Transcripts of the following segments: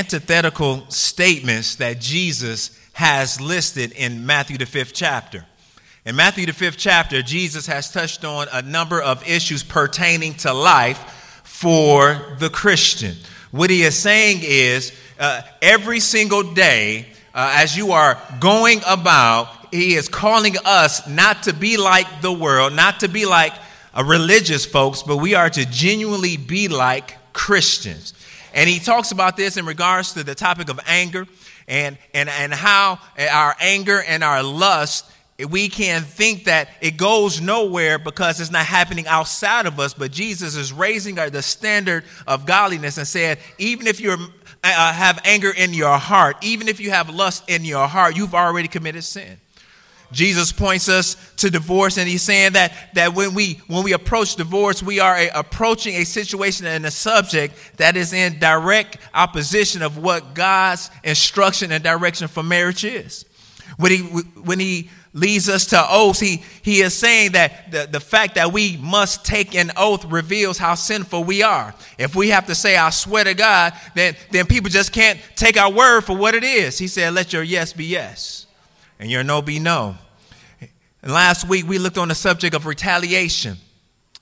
antithetical statements that Jesus has listed in Matthew, the fifth chapter. In Matthew, the fifth chapter, Jesus has touched on a number of issues pertaining to life for the Christian. What he is saying is uh, every single day, uh, as you are going about, he is calling us not to be like the world, not to be like uh, religious folks, but we are to genuinely be like Christians. And he talks about this in regards to the topic of anger and, and, and how our anger and our lust we can think that it goes nowhere because it's not happening outside of us, but Jesus is raising the standard of godliness and said, even if you uh, have anger in your heart, even if you have lust in your heart, you've already committed sin. Jesus points us to divorce, and he's saying that, that when, we, when we approach divorce, we are a, approaching a situation and a subject that is in direct opposition of what God's instruction and direction for marriage is. When he, when he leads us to oaths, he, he is saying that the, the fact that we must take an oath reveals how sinful we are. If we have to say, I swear to God, then, then people just can't take our word for what it is. He said, Let your yes be yes and your no be no. And last week we looked on the subject of retaliation.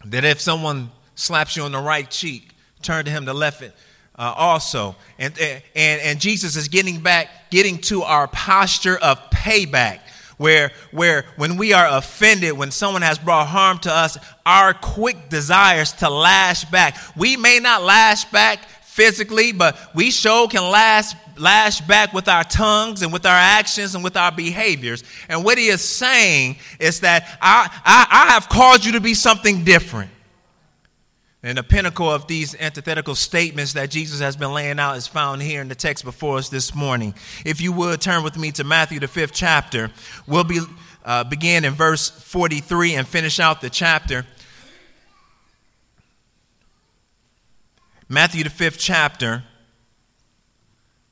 That if someone slaps you on the right cheek, turn to him the left uh, also. And, and, and Jesus is getting back, getting to our posture of payback. Where, where when we are offended, when someone has brought harm to us, our quick desires to lash back. We may not lash back physically, but we sure can lash lash back with our tongues and with our actions and with our behaviors. And what he is saying is that I, I, I have called you to be something different. And the pinnacle of these antithetical statements that Jesus has been laying out is found here in the text before us this morning. If you would turn with me to Matthew, the fifth chapter, we'll be, uh, begin in verse 43 and finish out the chapter. Matthew, the fifth chapter,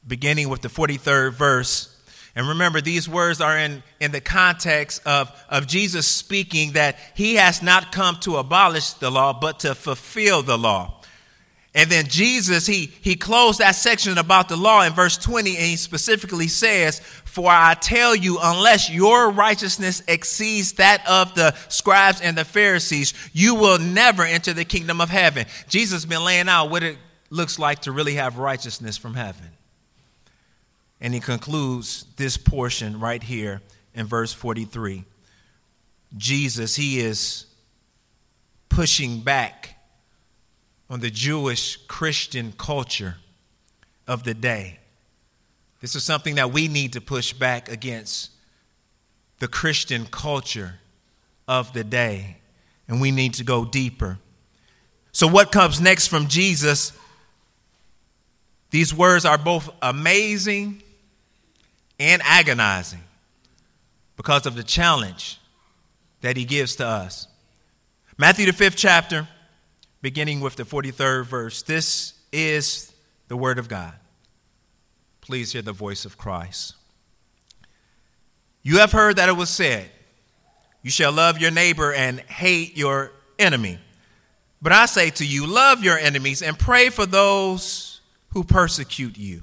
beginning with the 43rd verse. And remember, these words are in, in the context of, of Jesus speaking that he has not come to abolish the law, but to fulfill the law. And then Jesus, he, he closed that section about the law in verse 20, and he specifically says, For I tell you, unless your righteousness exceeds that of the scribes and the Pharisees, you will never enter the kingdom of heaven. Jesus been laying out what it looks like to really have righteousness from heaven. And he concludes this portion right here in verse 43. Jesus, he is pushing back on the Jewish Christian culture of the day. This is something that we need to push back against the Christian culture of the day, and we need to go deeper. So, what comes next from Jesus? These words are both amazing and agonizing because of the challenge that he gives to us. Matthew, the fifth chapter, beginning with the 43rd verse. This is the word of God. Please hear the voice of Christ. You have heard that it was said, You shall love your neighbor and hate your enemy. But I say to you, love your enemies and pray for those who persecute you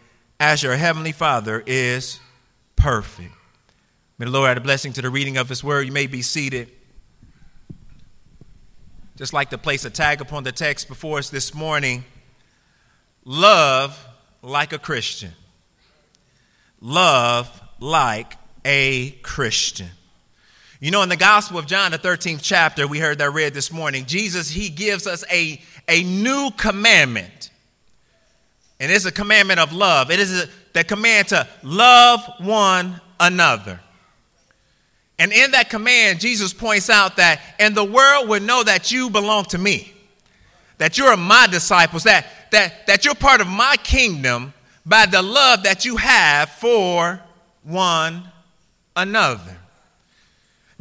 as your heavenly Father is perfect. May the Lord add a blessing to the reading of His word. You may be seated. Just like to place a tag upon the text before us this morning love like a Christian. Love like a Christian. You know, in the Gospel of John, the 13th chapter, we heard that read this morning, Jesus, he gives us a, a new commandment. And it's a commandment of love. It is a, the command to love one another. And in that command, Jesus points out that, and the world would know that you belong to me, that you're my disciples, that, that, that you're part of my kingdom by the love that you have for one another.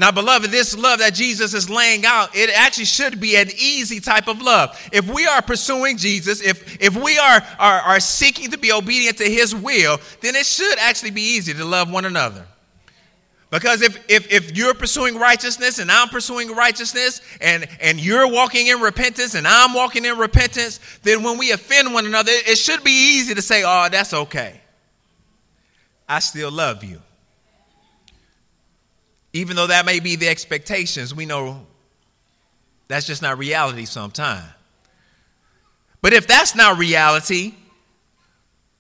Now, beloved, this love that Jesus is laying out, it actually should be an easy type of love. If we are pursuing Jesus, if, if we are, are, are seeking to be obedient to his will, then it should actually be easy to love one another. Because if, if, if you're pursuing righteousness and I'm pursuing righteousness and, and you're walking in repentance and I'm walking in repentance, then when we offend one another, it should be easy to say, oh, that's okay. I still love you. Even though that may be the expectations, we know that's just not reality sometimes. But if that's not reality,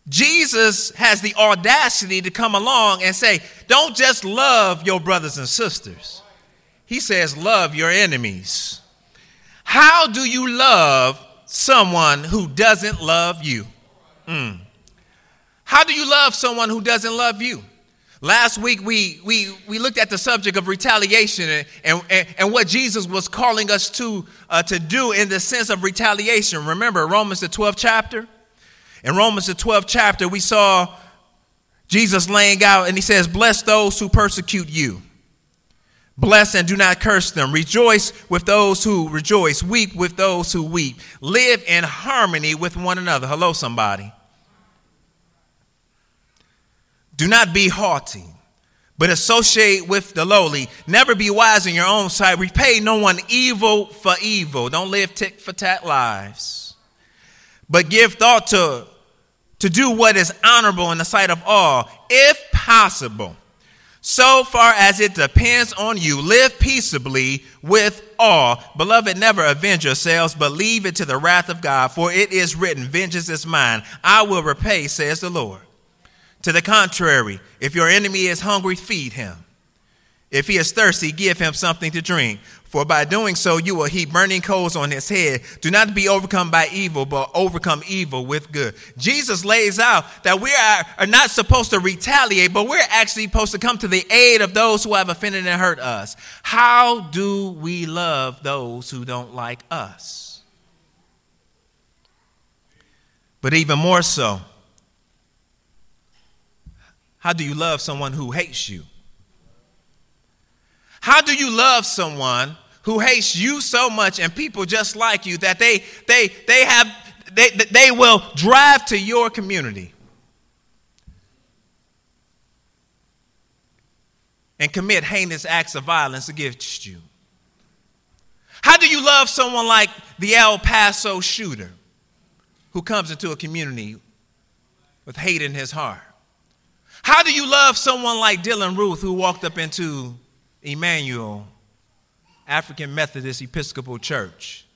Jesus has the audacity to come along and say, don't just love your brothers and sisters. He says, love your enemies. How do you love someone who doesn't love you? Mm. How do you love someone who doesn't love you? Last week, we, we, we looked at the subject of retaliation and, and, and what Jesus was calling us to, uh, to do in the sense of retaliation. Remember Romans, the 12th chapter? In Romans, the 12th chapter, we saw Jesus laying out, and he says, Bless those who persecute you. Bless and do not curse them. Rejoice with those who rejoice. Weep with those who weep. Live in harmony with one another. Hello, somebody. Do not be haughty, but associate with the lowly. Never be wise in your own sight. Repay no one evil for evil. Don't live tick for tat lives. But give thought to, to do what is honorable in the sight of all, if possible. So far as it depends on you, live peaceably with all. Beloved, never avenge yourselves, but leave it to the wrath of God, for it is written, Vengeance is mine. I will repay, says the Lord. To the contrary, if your enemy is hungry, feed him. If he is thirsty, give him something to drink. For by doing so, you will heap burning coals on his head. Do not be overcome by evil, but overcome evil with good. Jesus lays out that we are, are not supposed to retaliate, but we're actually supposed to come to the aid of those who have offended and hurt us. How do we love those who don't like us? But even more so, how do you love someone who hates you? How do you love someone who hates you so much and people just like you that they they they have they, they will drive to your community and commit heinous acts of violence against you? How do you love someone like the El Paso shooter who comes into a community with hate in his heart? How do you love someone like Dylann Roof who walked up into Emanuel, African Methodist Episcopal Church,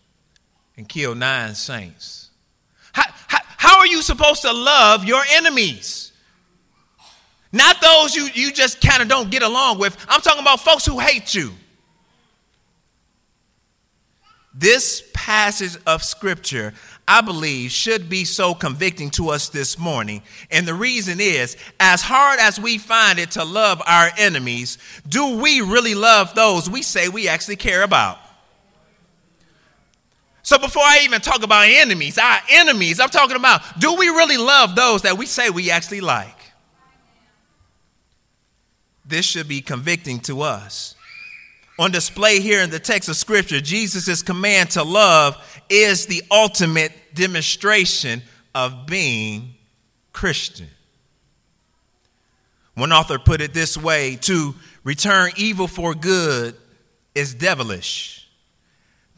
and killed nine saints? How, how, how are you supposed to love your enemies? Not those you, you just kind of don't get along with. I'm talking about folks who hate you. This passage of scripture I believe, should be so convicting to us this morning. And the reason is, as hard as we find it to love our enemies, do we really love those we say we actually care about? So before I even talk about enemies, our enemies, I'm talking about do we really love those that we say we actually like? This should be convicting to us. On display here in the text of Scripture, Jesus' command to love is the ultimate demonstration of being Christian. One author put it this way to return evil for good is devilish,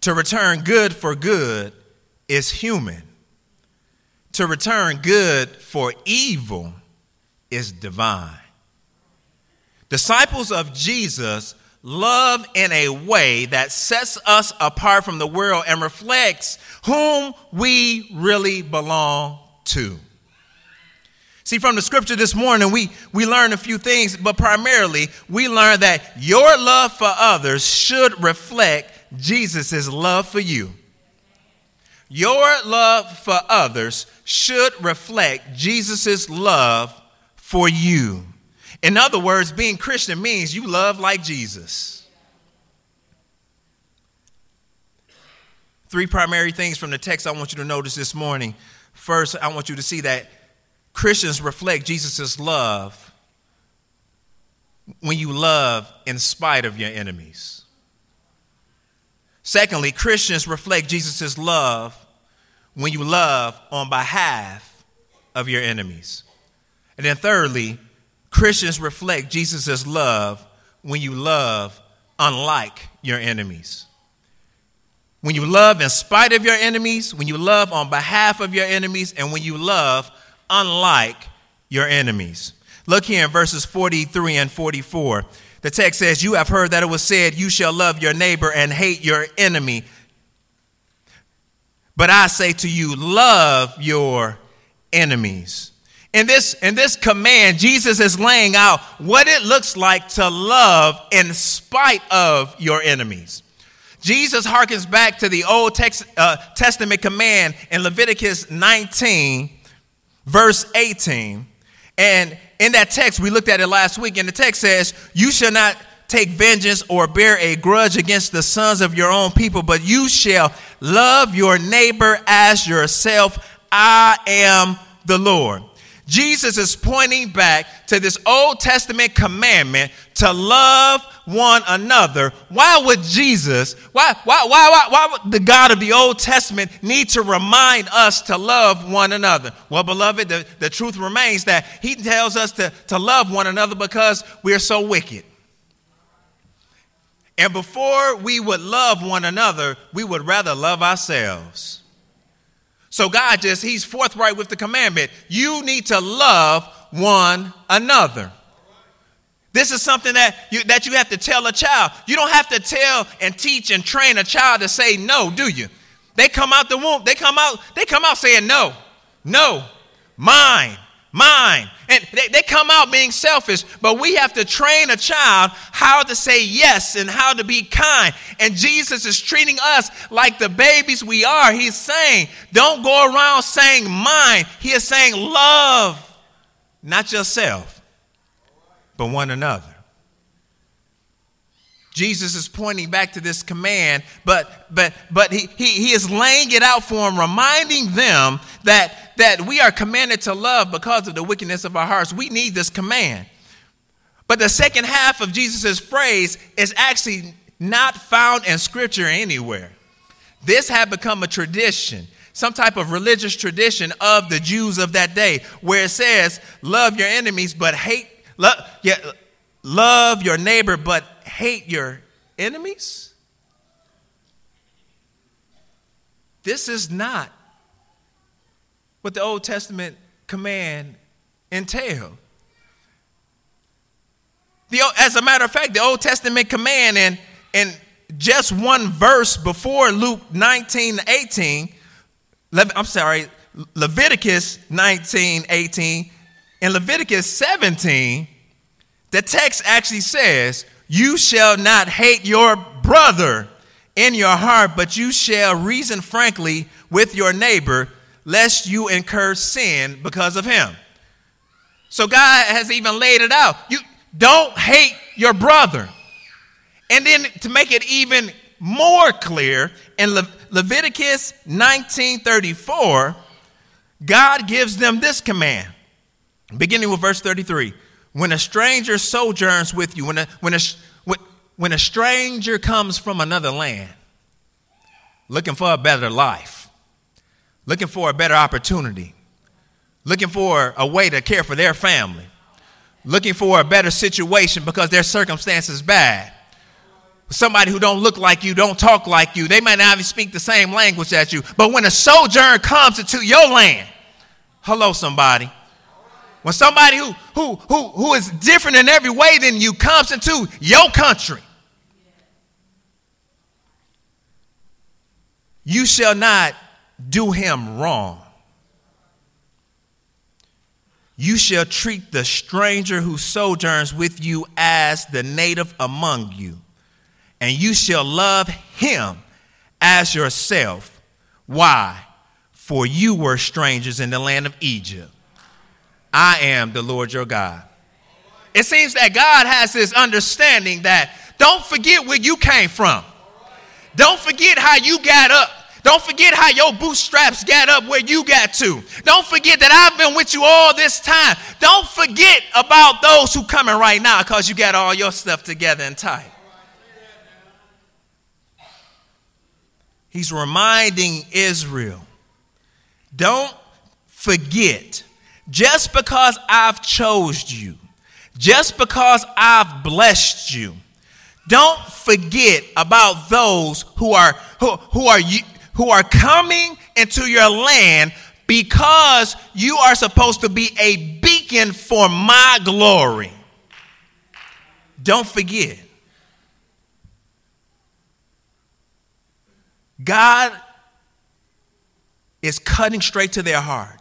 to return good for good is human, to return good for evil is divine. Disciples of Jesus love in a way that sets us apart from the world and reflects whom we really belong to. See, from the scripture this morning, we, we learned a few things, but primarily we learned that your love for others should reflect Jesus' love for you. Your love for others should reflect Jesus' love for you. In other words, being Christian means you love like Jesus. Three primary things from the text I want you to notice this morning. First, I want you to see that Christians reflect Jesus' love when you love in spite of your enemies. Secondly, Christians reflect Jesus' love when you love on behalf of your enemies. And then thirdly, Christians reflect Jesus' love when you love unlike your enemies. When you love in spite of your enemies, when you love on behalf of your enemies, and when you love unlike your enemies. Look here in verses 43 and 44. The text says, You have heard that it was said, You shall love your neighbor and hate your enemy. But I say to you, love your enemies. In this, in this command, Jesus is laying out what it looks like to love in spite of your enemies. Jesus harkens back to the Old text, uh, Testament command in Leviticus 19, verse 18. And in that text, we looked at it last week, and the text says, You shall not take vengeance or bear a grudge against the sons of your own people, but you shall love your neighbor as yourself. I am the Lord. Jesus is pointing back to this Old Testament commandment to love one another. Why would Jesus, why, why, why, why, would the God of the Old Testament need to remind us to love one another? Well, beloved, the, the truth remains that he tells us to, to love one another because we're so wicked. And before we would love one another, we would rather love ourselves. So God just, He's forthright with the commandment. You need to love one another. This is something that you, that you have to tell a child. You don't have to tell and teach and train a child to say no, do you? They come out the womb, they come out, they come out saying no, no, mine, mine. And they, they come out being selfish, but we have to train a child how to say yes and how to be kind. And Jesus is treating us like the babies we are. He's saying, don't go around saying mine. He is saying, love not yourself, but one another. Jesus is pointing back to this command, but but but he, he, he is laying it out for them, reminding them that, that we are commanded to love because of the wickedness of our hearts. We need this command. But the second half of Jesus' phrase is actually not found in scripture anywhere. This had become a tradition, some type of religious tradition of the Jews of that day, where it says, Love your enemies, but hate, love, yeah, love your neighbor, but hate your enemies? This is not what the Old Testament command entailed. The, as a matter of fact, the Old Testament command and, and just one verse before Luke 19 18, I'm sorry, Leviticus 19 18, in Leviticus 17, the text actually says, You shall not hate your brother in your heart, but you shall reason frankly with your neighbor, lest you incur sin because of him. So God has even laid it out. You don't hate your brother. And then to make it even more clear, in Le- Leviticus 19:34, God gives them this command, beginning with verse 33. When a stranger sojourns with you, when a, when a, when a stranger comes from another land looking for a better life, looking for a better opportunity, looking for a way to care for their family, looking for a better situation because their circumstances bad. Somebody who don't look like you, don't talk like you, they might not even speak the same language as you. But when a sojourn comes into your land, hello, somebody. When somebody who, who, who, who is different in every way than you comes into your country, you shall not do him wrong. You shall treat the stranger who sojourns with you as the native among you, and you shall love him as yourself. Why? For you were strangers in the land of Egypt. I am the Lord your God. It seems that God has this understanding that don't forget where you came from. Don't forget how you got up. Don't forget how your bootstraps got up where you got to. Don't forget that I've been with you all this time. Don't forget about those who coming right now because you got all your stuff together and tight. He's reminding Israel, don't forget, just because I've chose you, just because I've blessed you, don't forget about those who are who, who are who are coming into your land because you are supposed to be a beacon for my glory. Don't forget. God is cutting straight to their heart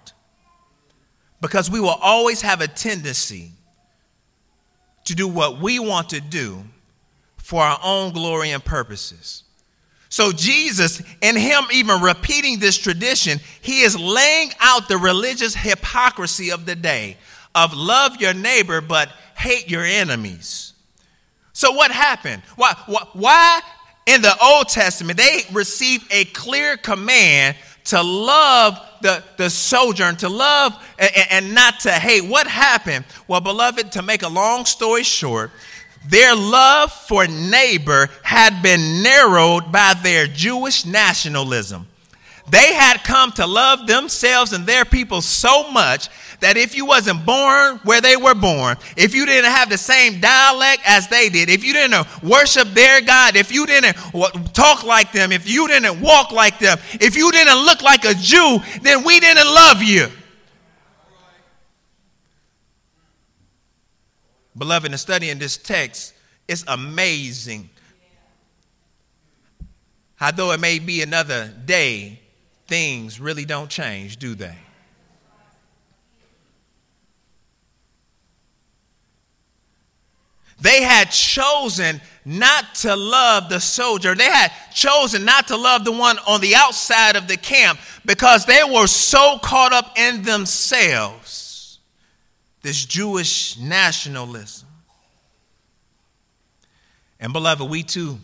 because we will always have a tendency to do what we want to do for our own glory and purposes. So, Jesus, in him even repeating this tradition, he is laying out the religious hypocrisy of the day of love your neighbor but hate your enemies. So, what happened? Why, why in the Old Testament they received a clear command to love the, the sojourn, to love and, and not to hate? What happened? Well, beloved, to make a long story short, their love for neighbor had been narrowed by their Jewish nationalism. They had come to love themselves and their people so much that if you wasn't born where they were born, if you didn't have the same dialect as they did, if you didn't worship their God, if you didn't talk like them, if you didn't walk like them, if you didn't look like a Jew, then we didn't love you. Beloved, in studying this text, it's amazing how, though it may be another day, things really don't change, do they? They had chosen not to love the soldier. They had chosen not to love the one on the outside of the camp because they were so caught up in themselves this Jewish nationalism. And beloved, we too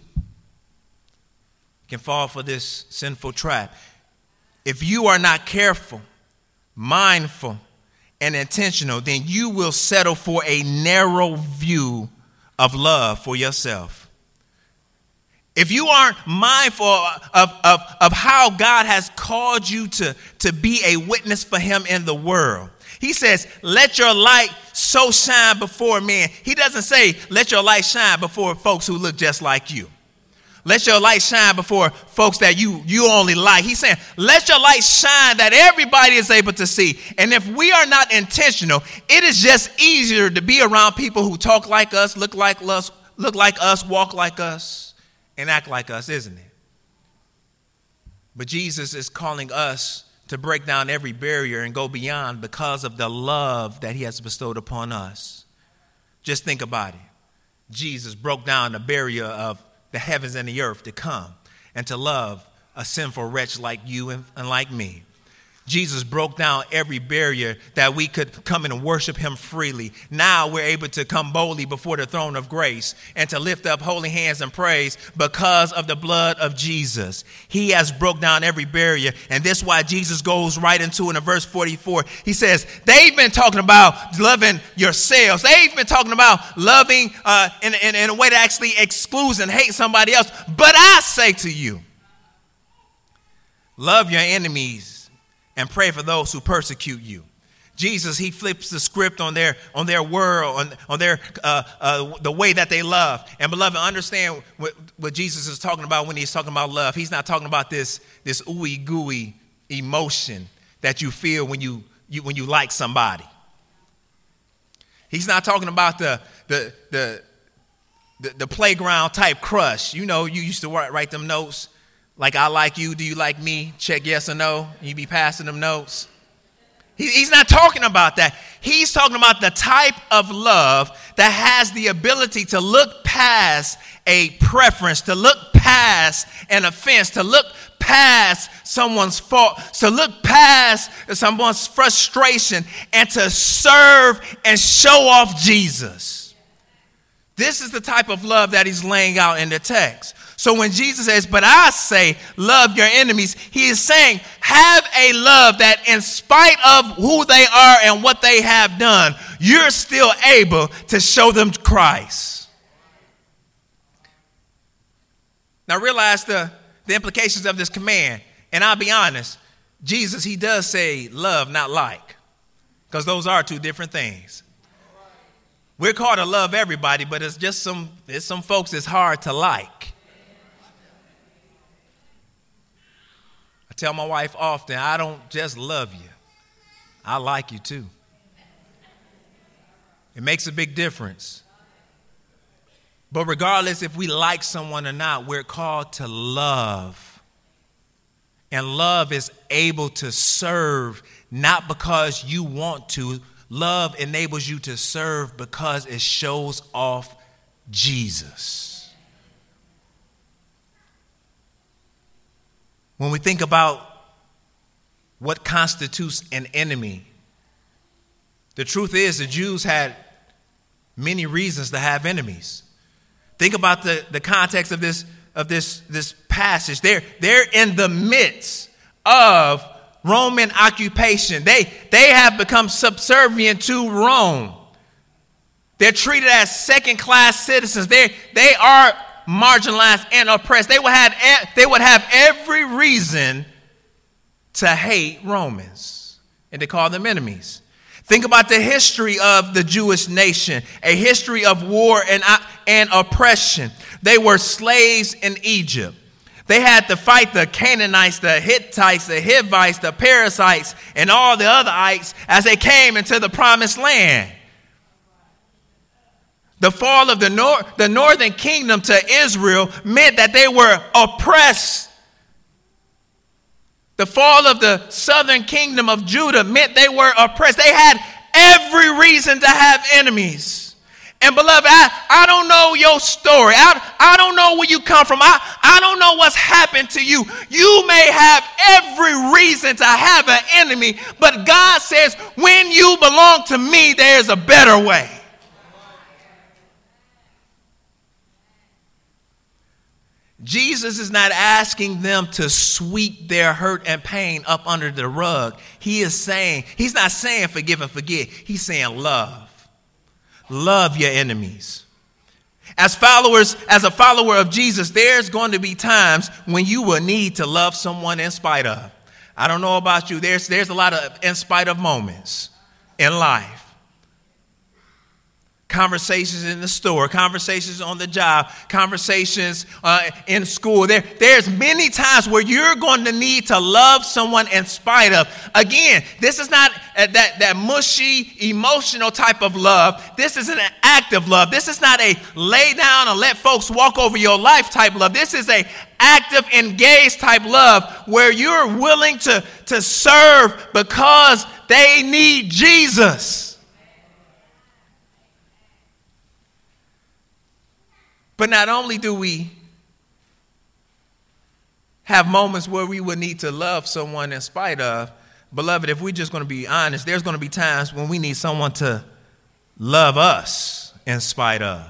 can fall for this sinful trap. If you are not careful, mindful, and intentional, then you will settle for a narrow view of love for yourself. If you aren't mindful of, of, of how God has called you to, to be a witness for Him in the world, he says, Let your light so shine before men. He doesn't say, Let your light shine before folks who look just like you. Let your light shine before folks that you, you only like. He's saying, let your light shine that everybody is able to see. And if we are not intentional, it is just easier to be around people who talk like us, look like us, look like us, walk like us, and act like us, isn't it? But Jesus is calling us to break down every barrier and go beyond because of the love that he has bestowed upon us. Just think about it. Jesus broke down the barrier of the heavens and the earth to come and to love a sinful wretch like you and, and like me. Jesus broke down every barrier that we could come and worship him freely. Now we're able to come boldly before the throne of grace and to lift up holy hands and praise because of the blood of Jesus. He has broke down every barrier. And this is why Jesus goes right into it in verse 44. He says, they've been talking about loving yourselves. They've been talking about loving uh, in, in, in a way that actually excludes and hates somebody else. But I say to you, love your enemies and pray for those who persecute you. Jesus, he flips the script on their on their world, on, on their uh, uh, the way that they love. And beloved, understand what, what Jesus is talking about when he's talking about love. He's not talking about this this ooey gooey emotion that you feel when you, you when you like somebody. He's not talking about the the the the, the playground type crush. You know, you used to write, write them notes like, I like you, do you like me? Check yes or no. You be passing them notes. He, he's not talking about that. He's talking about the type of love that has the ability to look past a preference, to look past an offense, to look past someone's fault, to look past someone's frustration, and to serve and show off Jesus. This is the type of love that he's laying out in the text. So when Jesus says, But I say, love your enemies, he is saying, Have a love that, in spite of who they are and what they have done, you're still able to show them Christ. Now realize the, the implications of this command. And I'll be honest, Jesus, he does say love, not like, because those are two different things. We're called to love everybody, but it's just some, it's some folks it's hard to like. Tell my wife often, I don't just love you, I like you too. It makes a big difference. But regardless if we like someone or not, we're called to love. And love is able to serve not because you want to. Love enables you to serve because it shows off Jesus. When we think about what constitutes an enemy, the truth is the Jews had many reasons to have enemies. Think about the, the context of this of this, this passage. They're, they're in the midst of Roman occupation. They, they have become subservient to Rome. They're treated as second class citizens. They, they are marginalized, and oppressed. They would have, they would have every reason to hate Romans and to call them enemies. Think about the history of the Jewish nation, a history of war and, uh, and oppression. They were slaves in Egypt. They had to fight the Canaanites, the Hittites, the Hivites, the Perizzites, and all the other ites as they came into the promised land. The fall of the, nor- the northern kingdom to Israel meant that they were oppressed. The fall of the southern kingdom of Judah meant they were oppressed. They had every reason to have enemies. And beloved, I, I don't know your story. I, I don't know where you come from. I, I don't know what's happened to you. You may have every reason to have an enemy, but God says, when you belong to me, there's a better way. Jesus is not asking them to sweep their hurt and pain up under the rug. He is saying, He's not saying forgive and forget. He's saying love. Love your enemies. As followers, as a follower of Jesus, there's going to be times when you will need to love someone in spite of. I don't know about you. There's, there's a lot of in spite of moments in life conversations in the store, conversations on the job, conversations uh, in school. There, there's many times where you're going to need to love someone in spite of. Again, this is not that, that mushy, emotional type of love. This is an active love. This is not a lay down and let folks walk over your life type love. This is a active, engaged type love where you're willing to, to serve because they need Jesus. But not only do we have moments where we would need to love someone in spite of, beloved, if we're just going to be honest, there's going to be times when we need someone to love us in spite of.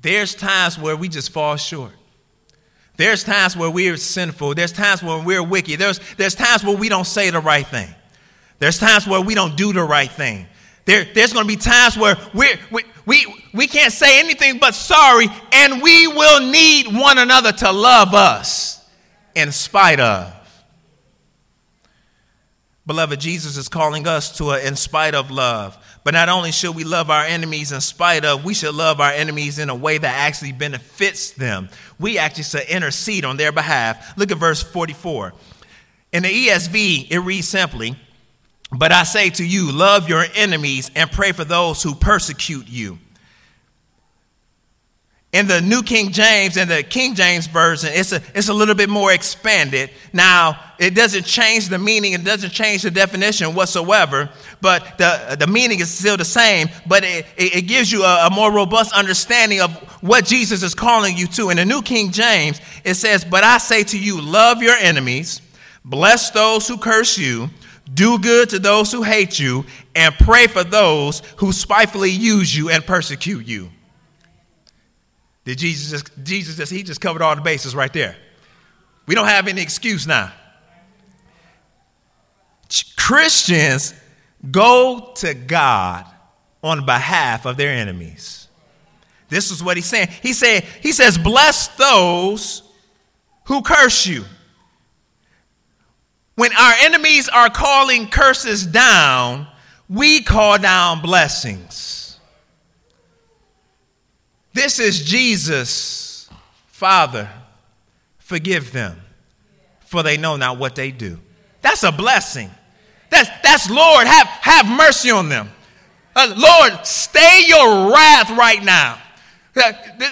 There's times where we just fall short. There's times where we're sinful. There's times when we're wicked. There's, there's times where we don't say the right thing. There's times where we don't do the right thing. There, there's going to be times where we're, we, we, we can't say anything but sorry, and we will need one another to love us in spite of. Beloved, Jesus is calling us to a in spite of love. But not only should we love our enemies in spite of, we should love our enemies in a way that actually benefits them. We actually should intercede on their behalf. Look at verse 44. In the ESV, it reads simply, but I say to you, love your enemies and pray for those who persecute you. In the New King James and the King James Version, it's a, it's a little bit more expanded. Now, it doesn't change the meaning, it doesn't change the definition whatsoever, but the, the meaning is still the same, but it, it gives you a, a more robust understanding of what Jesus is calling you to. In the New King James, it says, But I say to you, love your enemies, bless those who curse you do good to those who hate you, and pray for those who spitefully use you and persecute you. Did Jesus just, Jesus just, he just covered all the bases right there. We don't have any excuse now. Christians go to God on behalf of their enemies. This is what he's saying. He said, he says, bless those who curse you. When our enemies are calling curses down, we call down blessings. This is Jesus, Father, forgive them, for they know not what they do. That's a blessing. That's, that's Lord, have, have mercy on them. Uh, Lord, stay your wrath right now.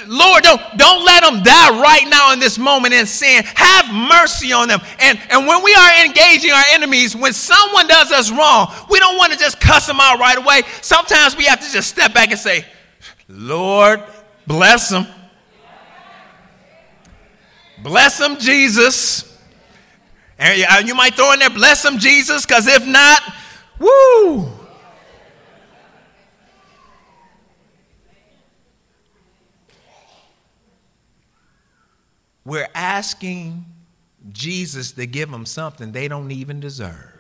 Lord, don't, don't let them die right now in this moment in sin. Have mercy on them. And, and when we are engaging our enemies, when someone does us wrong, we don't want to just cuss them out right away. Sometimes we have to just step back and say, Lord, bless them. Bless them, Jesus. And you might throw in there, bless them, Jesus, because if not, woo. We're asking Jesus to give them something they don't even deserve.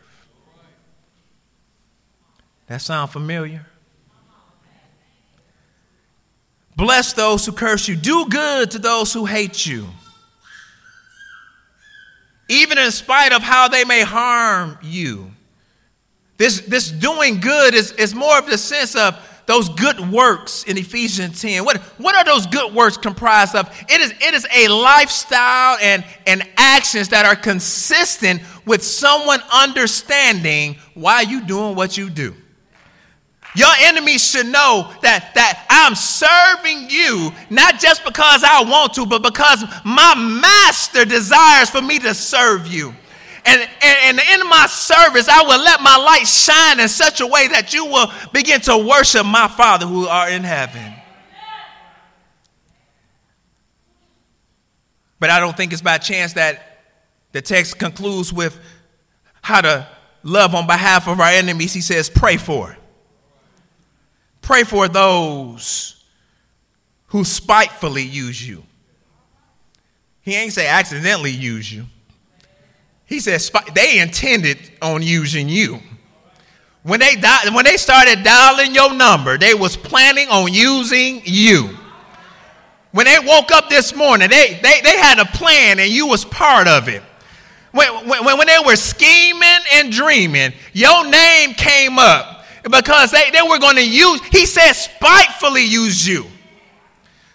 That sound familiar? Bless those who curse you. Do good to those who hate you. Even in spite of how they may harm you. This, this doing good is, is more of the sense of those good works in Ephesians 10. What, what are those good works comprised of? It is, it is a lifestyle and, and actions that are consistent with someone understanding why you doing what you do. Your enemies should know that, that I'm serving you not just because I want to, but because my master desires for me to serve you. And, and, and in my service, I will let my light shine in such a way that you will begin to worship my Father who are in heaven. But I don't think it's by chance that the text concludes with how to love on behalf of our enemies. He says, pray for. Pray for those who spitefully use you. He ain't say accidentally use you. He says they intended on using you. When they, di- when they started dialing your number, they was planning on using you. When they woke up this morning, they, they, they had a plan and you was part of it. When, when, when they were scheming and dreaming, your name came up because they, they were going to use, he said, spitefully use you.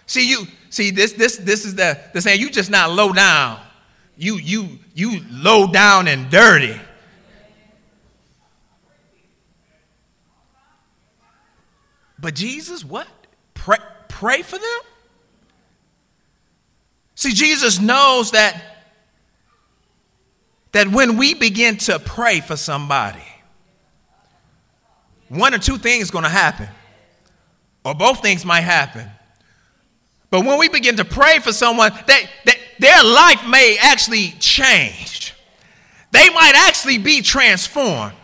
See, you, see, this, this, this is the, the saying, you just not low down you you you low down and dirty. But Jesus, what? Pray, pray for them? See, Jesus knows that, that when we begin to pray for somebody, one or two things going to happen, or both things might happen. But when we begin to pray for someone, they, they, their life may actually change. They might actually be transformed.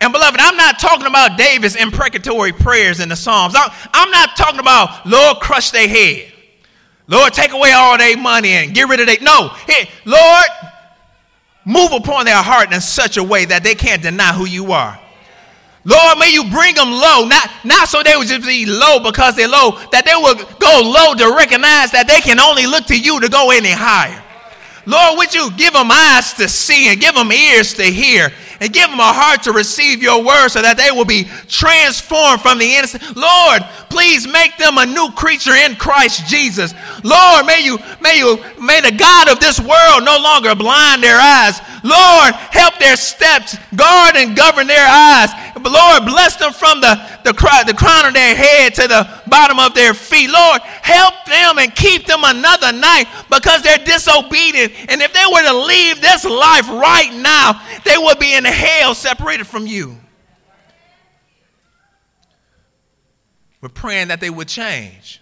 And beloved, I'm not talking about David's imprecatory prayers in the Psalms. I'm not talking about, Lord, crush their head. Lord, take away all their money and get rid of their. No. Hey, Lord, move upon their heart in such a way that they can't deny who you are. Lord, may you bring them low, not, not so they would just be low because they're low, that they will go low to recognize that they can only look to you to go any higher. Lord, would you give them eyes to see and give them ears to hear and give them a heart to receive your word so that they will be transformed from the innocent. Lord, please make them a new creature in Christ Jesus. Lord, may you, may you, may the God of this world no longer blind their eyes. Lord, help their steps, guard and govern their eyes. Lord, bless them from the, the, the crown of their head to the bottom of their feet. Lord, help them and keep them another night because they're disobedient. And if they were to leave this life right now, they would be in hell separated from you. We're praying that they would change.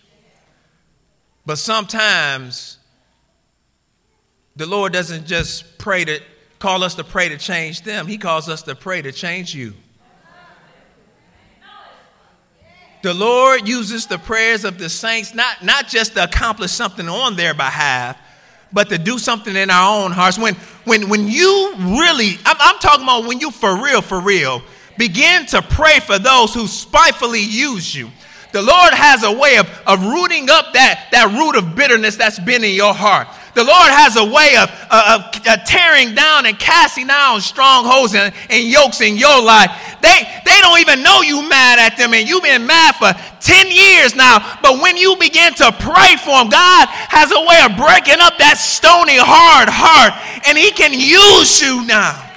But sometimes the Lord doesn't just pray to call us to pray to change them, He calls us to pray to change you. The Lord uses the prayers of the saints not, not just to accomplish something on their behalf, but to do something in our own hearts. When, when, when you really, I'm, I'm talking about when you for real, for real, begin to pray for those who spitefully use you. The Lord has a way of, of rooting up that, that root of bitterness that's been in your heart. The Lord has a way of, of, of uh, tearing down and casting down strongholds and, and yokes in your life. They, they don't even know you mad at them, and you've been mad for 10 years now. But when you begin to pray for them, God has a way of breaking up that stony, hard heart, and He can use you now.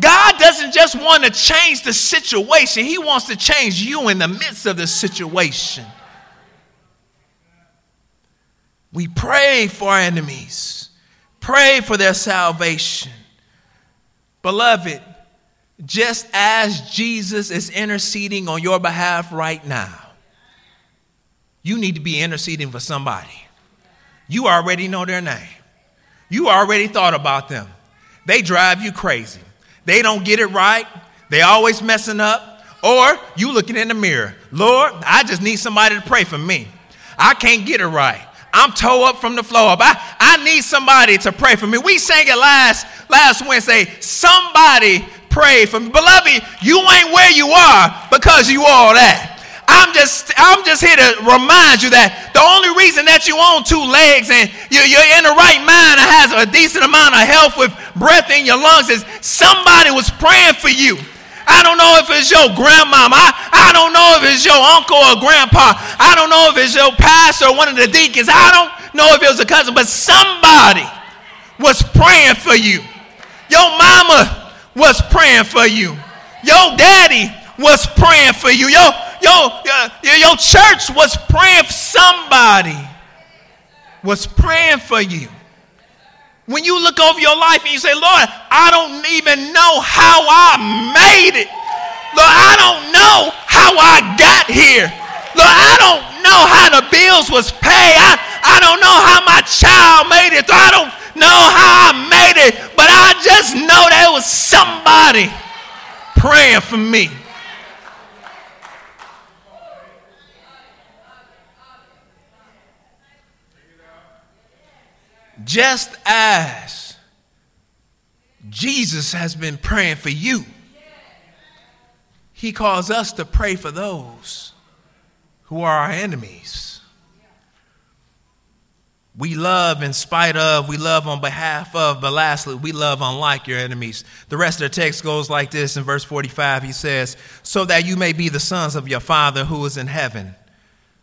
God doesn't just want to change the situation, He wants to change you in the midst of the situation. We pray for our enemies, pray for their salvation. Beloved, just as Jesus is interceding on your behalf right now, you need to be interceding for somebody. You already know their name, you already thought about them. They drive you crazy. They don't get it right. They always messing up. Or you looking in the mirror. Lord, I just need somebody to pray for me. I can't get it right. I'm toe up from the floor up. I, I need somebody to pray for me. We sang it last last Wednesday. Somebody pray for me. Beloved, you ain't where you are because you all that. I'm just, I'm just here to remind you that the only reason that you own two legs and you're, you're in the right mind and has a decent amount of health with breath in your lungs is somebody was praying for you. I don't know if it's your grandmama. I, I don't know if it's your uncle or grandpa. I don't know if it's your pastor or one of the deacons. I don't know if it was a cousin, but somebody was praying for you. Your mama was praying for you. Your daddy was praying for you. Your, your, your, your church was praying for somebody was praying for you. When you look over your life and you say, Lord, I don't even know how I made it. Lord, I don't know how I got here. Lord, I don't know how the bills was paid. I, I don't know how my child made it. I don't know how I made it. But I just know there was somebody praying for me. Just as Jesus has been praying for you, he calls us to pray for those who are our enemies. We love in spite of, we love on behalf of, but lastly, we love unlike your enemies. The rest of the text goes like this in verse 45. He says, So that you may be the sons of your Father who is in heaven.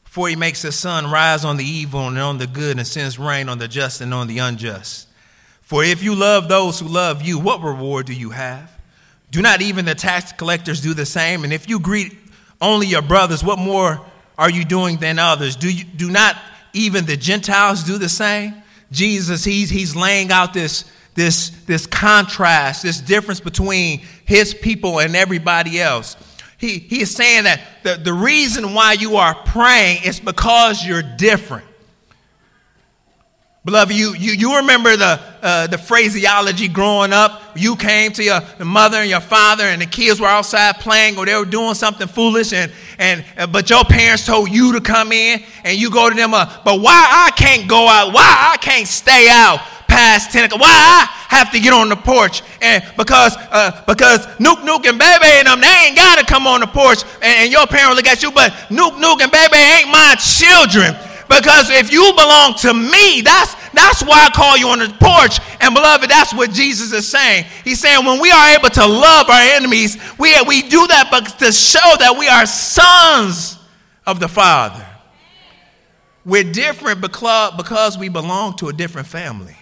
For he makes the sun rise on the evil and on the good, and sends rain on the just and on the unjust. For if you love those who love you, what reward do you have? Do not even the tax collectors do the same? And if you greet only your brothers, what more are you doing than others? Do, you, do not even the Gentiles do the same? Jesus, he's, he's laying out this, this, this contrast, this difference between his people and everybody else. He, he is saying that the, the reason why you are praying is because you're different. Beloved, you, you, you remember the, uh, the phraseology growing up. You came to your mother and your father, and the kids were outside playing or they were doing something foolish, and, and, uh, but your parents told you to come in, and you go to them, uh, but why I can't go out? Why I can't stay out? Past 10 o'clock. Why I have to get on the porch? And because uh, because Nuke Nuke and Baby and them, they ain't gotta come on the porch and, and your parents look at you, but Nuke Nuke and Baby ain't my children. Because if you belong to me, that's that's why I call you on the porch. And beloved, that's what Jesus is saying. He's saying when we are able to love our enemies, we, we do that but to show that we are sons of the Father. We're different because, because we belong to a different family.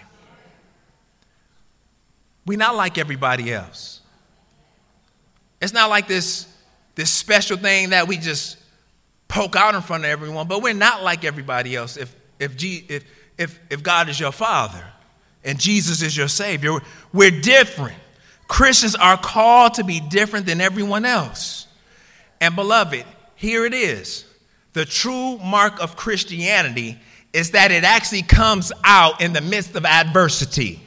We're not like everybody else. It's not like this, this special thing that we just poke out in front of everyone, but we're not like everybody else. If, if, G, if, if, if God is your father and Jesus is your Savior, we're different. Christians are called to be different than everyone else. And beloved, here it is. The true mark of Christianity is that it actually comes out in the midst of adversity.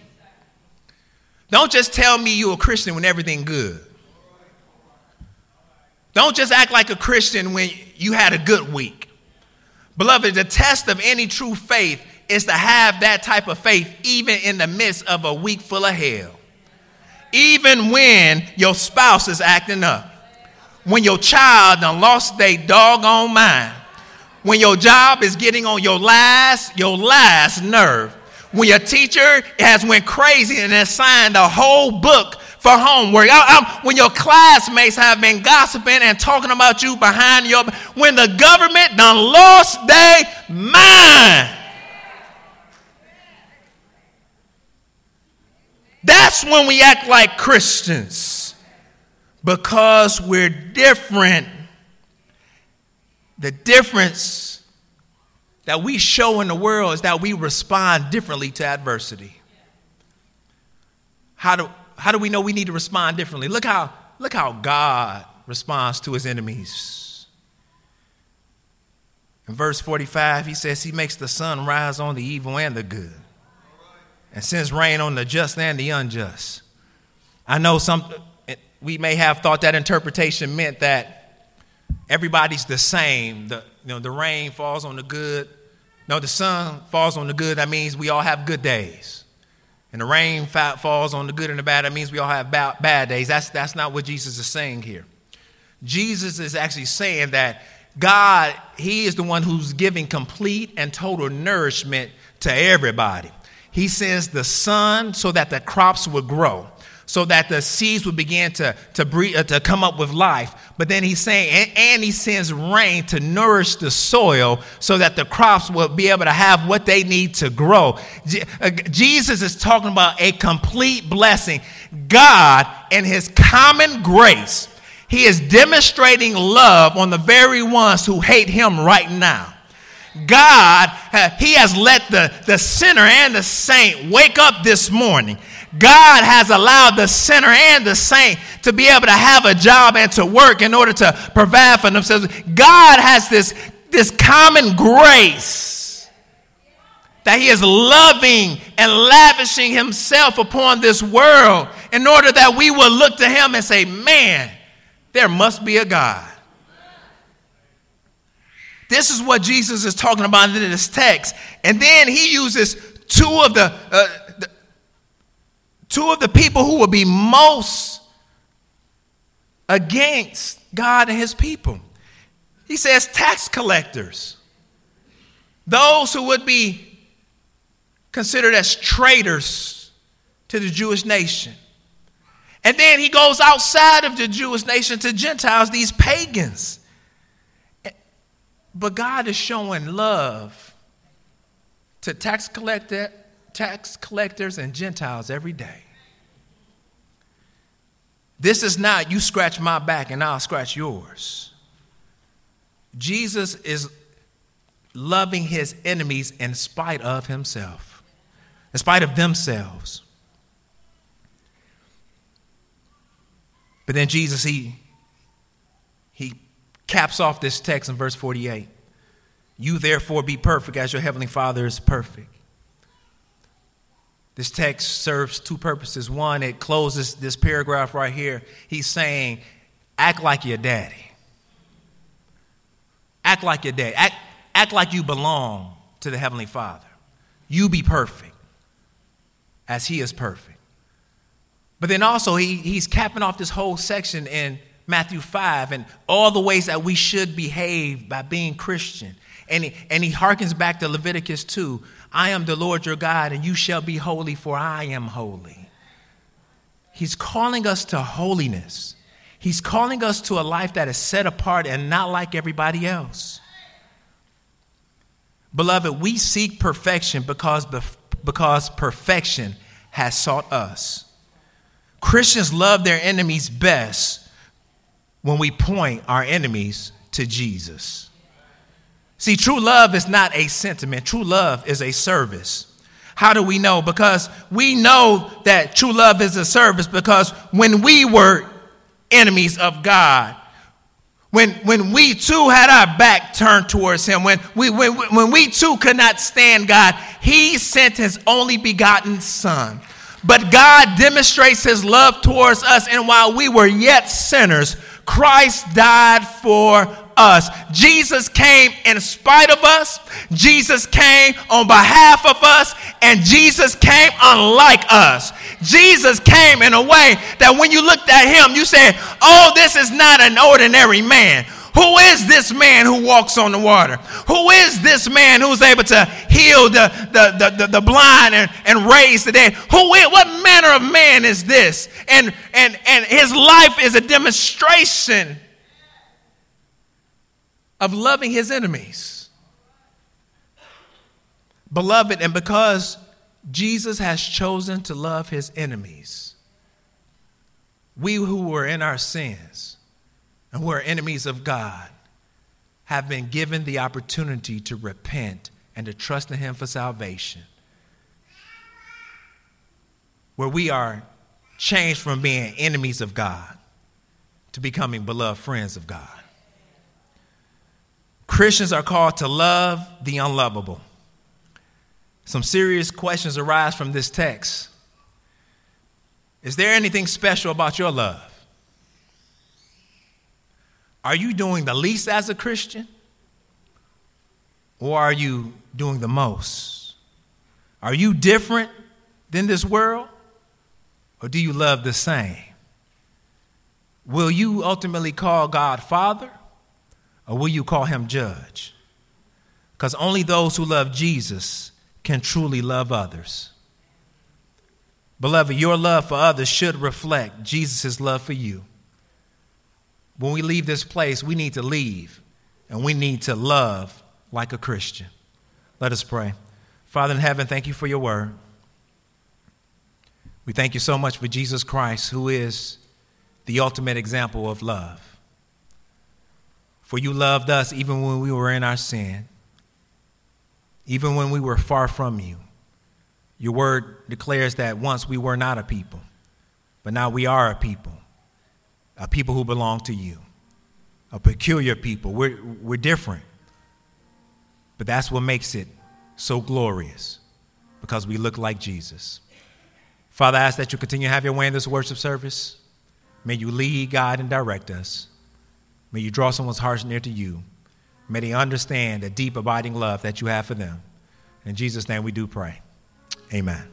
Don't just tell me you're a Christian when everything good. Don't just act like a Christian when you had a good week. Beloved, the test of any true faith is to have that type of faith even in the midst of a week full of hell. Even when your spouse is acting up, when your child done lost their doggone mind, when your job is getting on your last, your last nerve, when your teacher has went crazy and assigned a whole book for homework, I, I, when your classmates have been gossiping and talking about you behind your, when the government done lost their mind. That's when we act like Christians because we're different. The difference that we show in the world is that we respond differently to adversity. How do, how do we know we need to respond differently? Look how, look how God responds to his enemies. In verse 45, he says, He makes the sun rise on the evil and the good and sends rain on the just and the unjust. I know some we may have thought that interpretation meant that everybody's the same. The, you know, the rain falls on the good. No, the sun falls on the good. That means we all have good days. And the rain falls on the good and the bad. That means we all have bad days. That's, that's not what Jesus is saying here. Jesus is actually saying that God, He is the one who's giving complete and total nourishment to everybody. He sends the sun so that the crops would grow, so that the seeds would begin to, to, uh, to come up with life. But then he's saying, and, and he sends rain to nourish the soil so that the crops will be able to have what they need to grow. Uh, Jesus is talking about a complete blessing. God, in his common grace, he is demonstrating love on the very ones who hate him right now. God, uh, He has let the, the sinner and the saint wake up this morning. God has allowed the sinner and the saint to be able to have a job and to work in order to provide for themselves. God has this, this common grace that He is loving and lavishing Himself upon this world in order that we will look to Him and say, Man, there must be a God. This is what Jesus is talking about in this text. And then he uses two of the, uh, two of the people who would be most against God and his people. He says tax collectors, those who would be considered as traitors to the Jewish nation. And then he goes outside of the Jewish nation to Gentiles, these pagans. But God is showing love to tax, collector, tax collectors and Gentiles every day. This is not you scratch my back and I'll scratch yours. Jesus is loving his enemies in spite of himself, in spite of themselves. But then Jesus, he, he caps off this text in verse 48. You therefore be perfect as your heavenly Father is perfect. This text serves two purposes. One, it closes this paragraph right here. He's saying, act like your daddy. Act like your daddy. Act, act like you belong to the Heavenly Father. You be perfect as He is perfect. But then also, he, he's capping off this whole section in Matthew 5 and all the ways that we should behave by being Christian. And he, and he harkens back to Leviticus 2 I am the Lord your God, and you shall be holy, for I am holy. He's calling us to holiness. He's calling us to a life that is set apart and not like everybody else. Beloved, we seek perfection because, because perfection has sought us. Christians love their enemies best when we point our enemies to Jesus. See, true love is not a sentiment, true love is a service. How do we know? Because we know that true love is a service because when we were enemies of God, when, when we too had our back turned towards him, when we, when, when we too could not stand God, he sent his only begotten son But God demonstrates his love towards us, and while we were yet sinners, Christ died for us. Jesus came in spite of us, Jesus came on behalf of us, and Jesus came unlike us. Jesus came in a way that when you looked at him, you said, Oh, this is not an ordinary man. Who is this man who walks on the water? Who is this man who's able to heal the, the, the, the, blind and, and raise the dead? Who is, what manner of man is this? And, and, and his life is a demonstration of loving his enemies. Beloved, and because Jesus has chosen to love his enemies, we who were in our sins, and who are enemies of God have been given the opportunity to repent and to trust in Him for salvation. Where we are changed from being enemies of God to becoming beloved friends of God. Christians are called to love the unlovable. Some serious questions arise from this text. Is there anything special about your love? Are you doing the least as a Christian? Or are you doing the most? Are you different than this world? Or do you love the same? Will you ultimately call God Father? Or will you call him Judge? Because only those who love Jesus can truly love others. Beloved, your love for others should reflect Jesus' love for you when we leave this place, we need to leave and we need to love like a Christian. Let us pray. Father in heaven, thank you for your word. We thank you so much for Jesus Christ, who is the ultimate example of love. For you loved us even when we were in our sin, even when we were far from you. Your word declares that once we were not a people, but now we are a people a people who belong to you, a peculiar people. We're, we're different. But that's what makes it so glorious because we look like Jesus. Father, I ask that you continue to have your way in this worship service. May you lead, guide, and direct us. May you draw someone's heart near to you. May they understand the deep, abiding love that you have for them. In Jesus' name we do pray. Amen.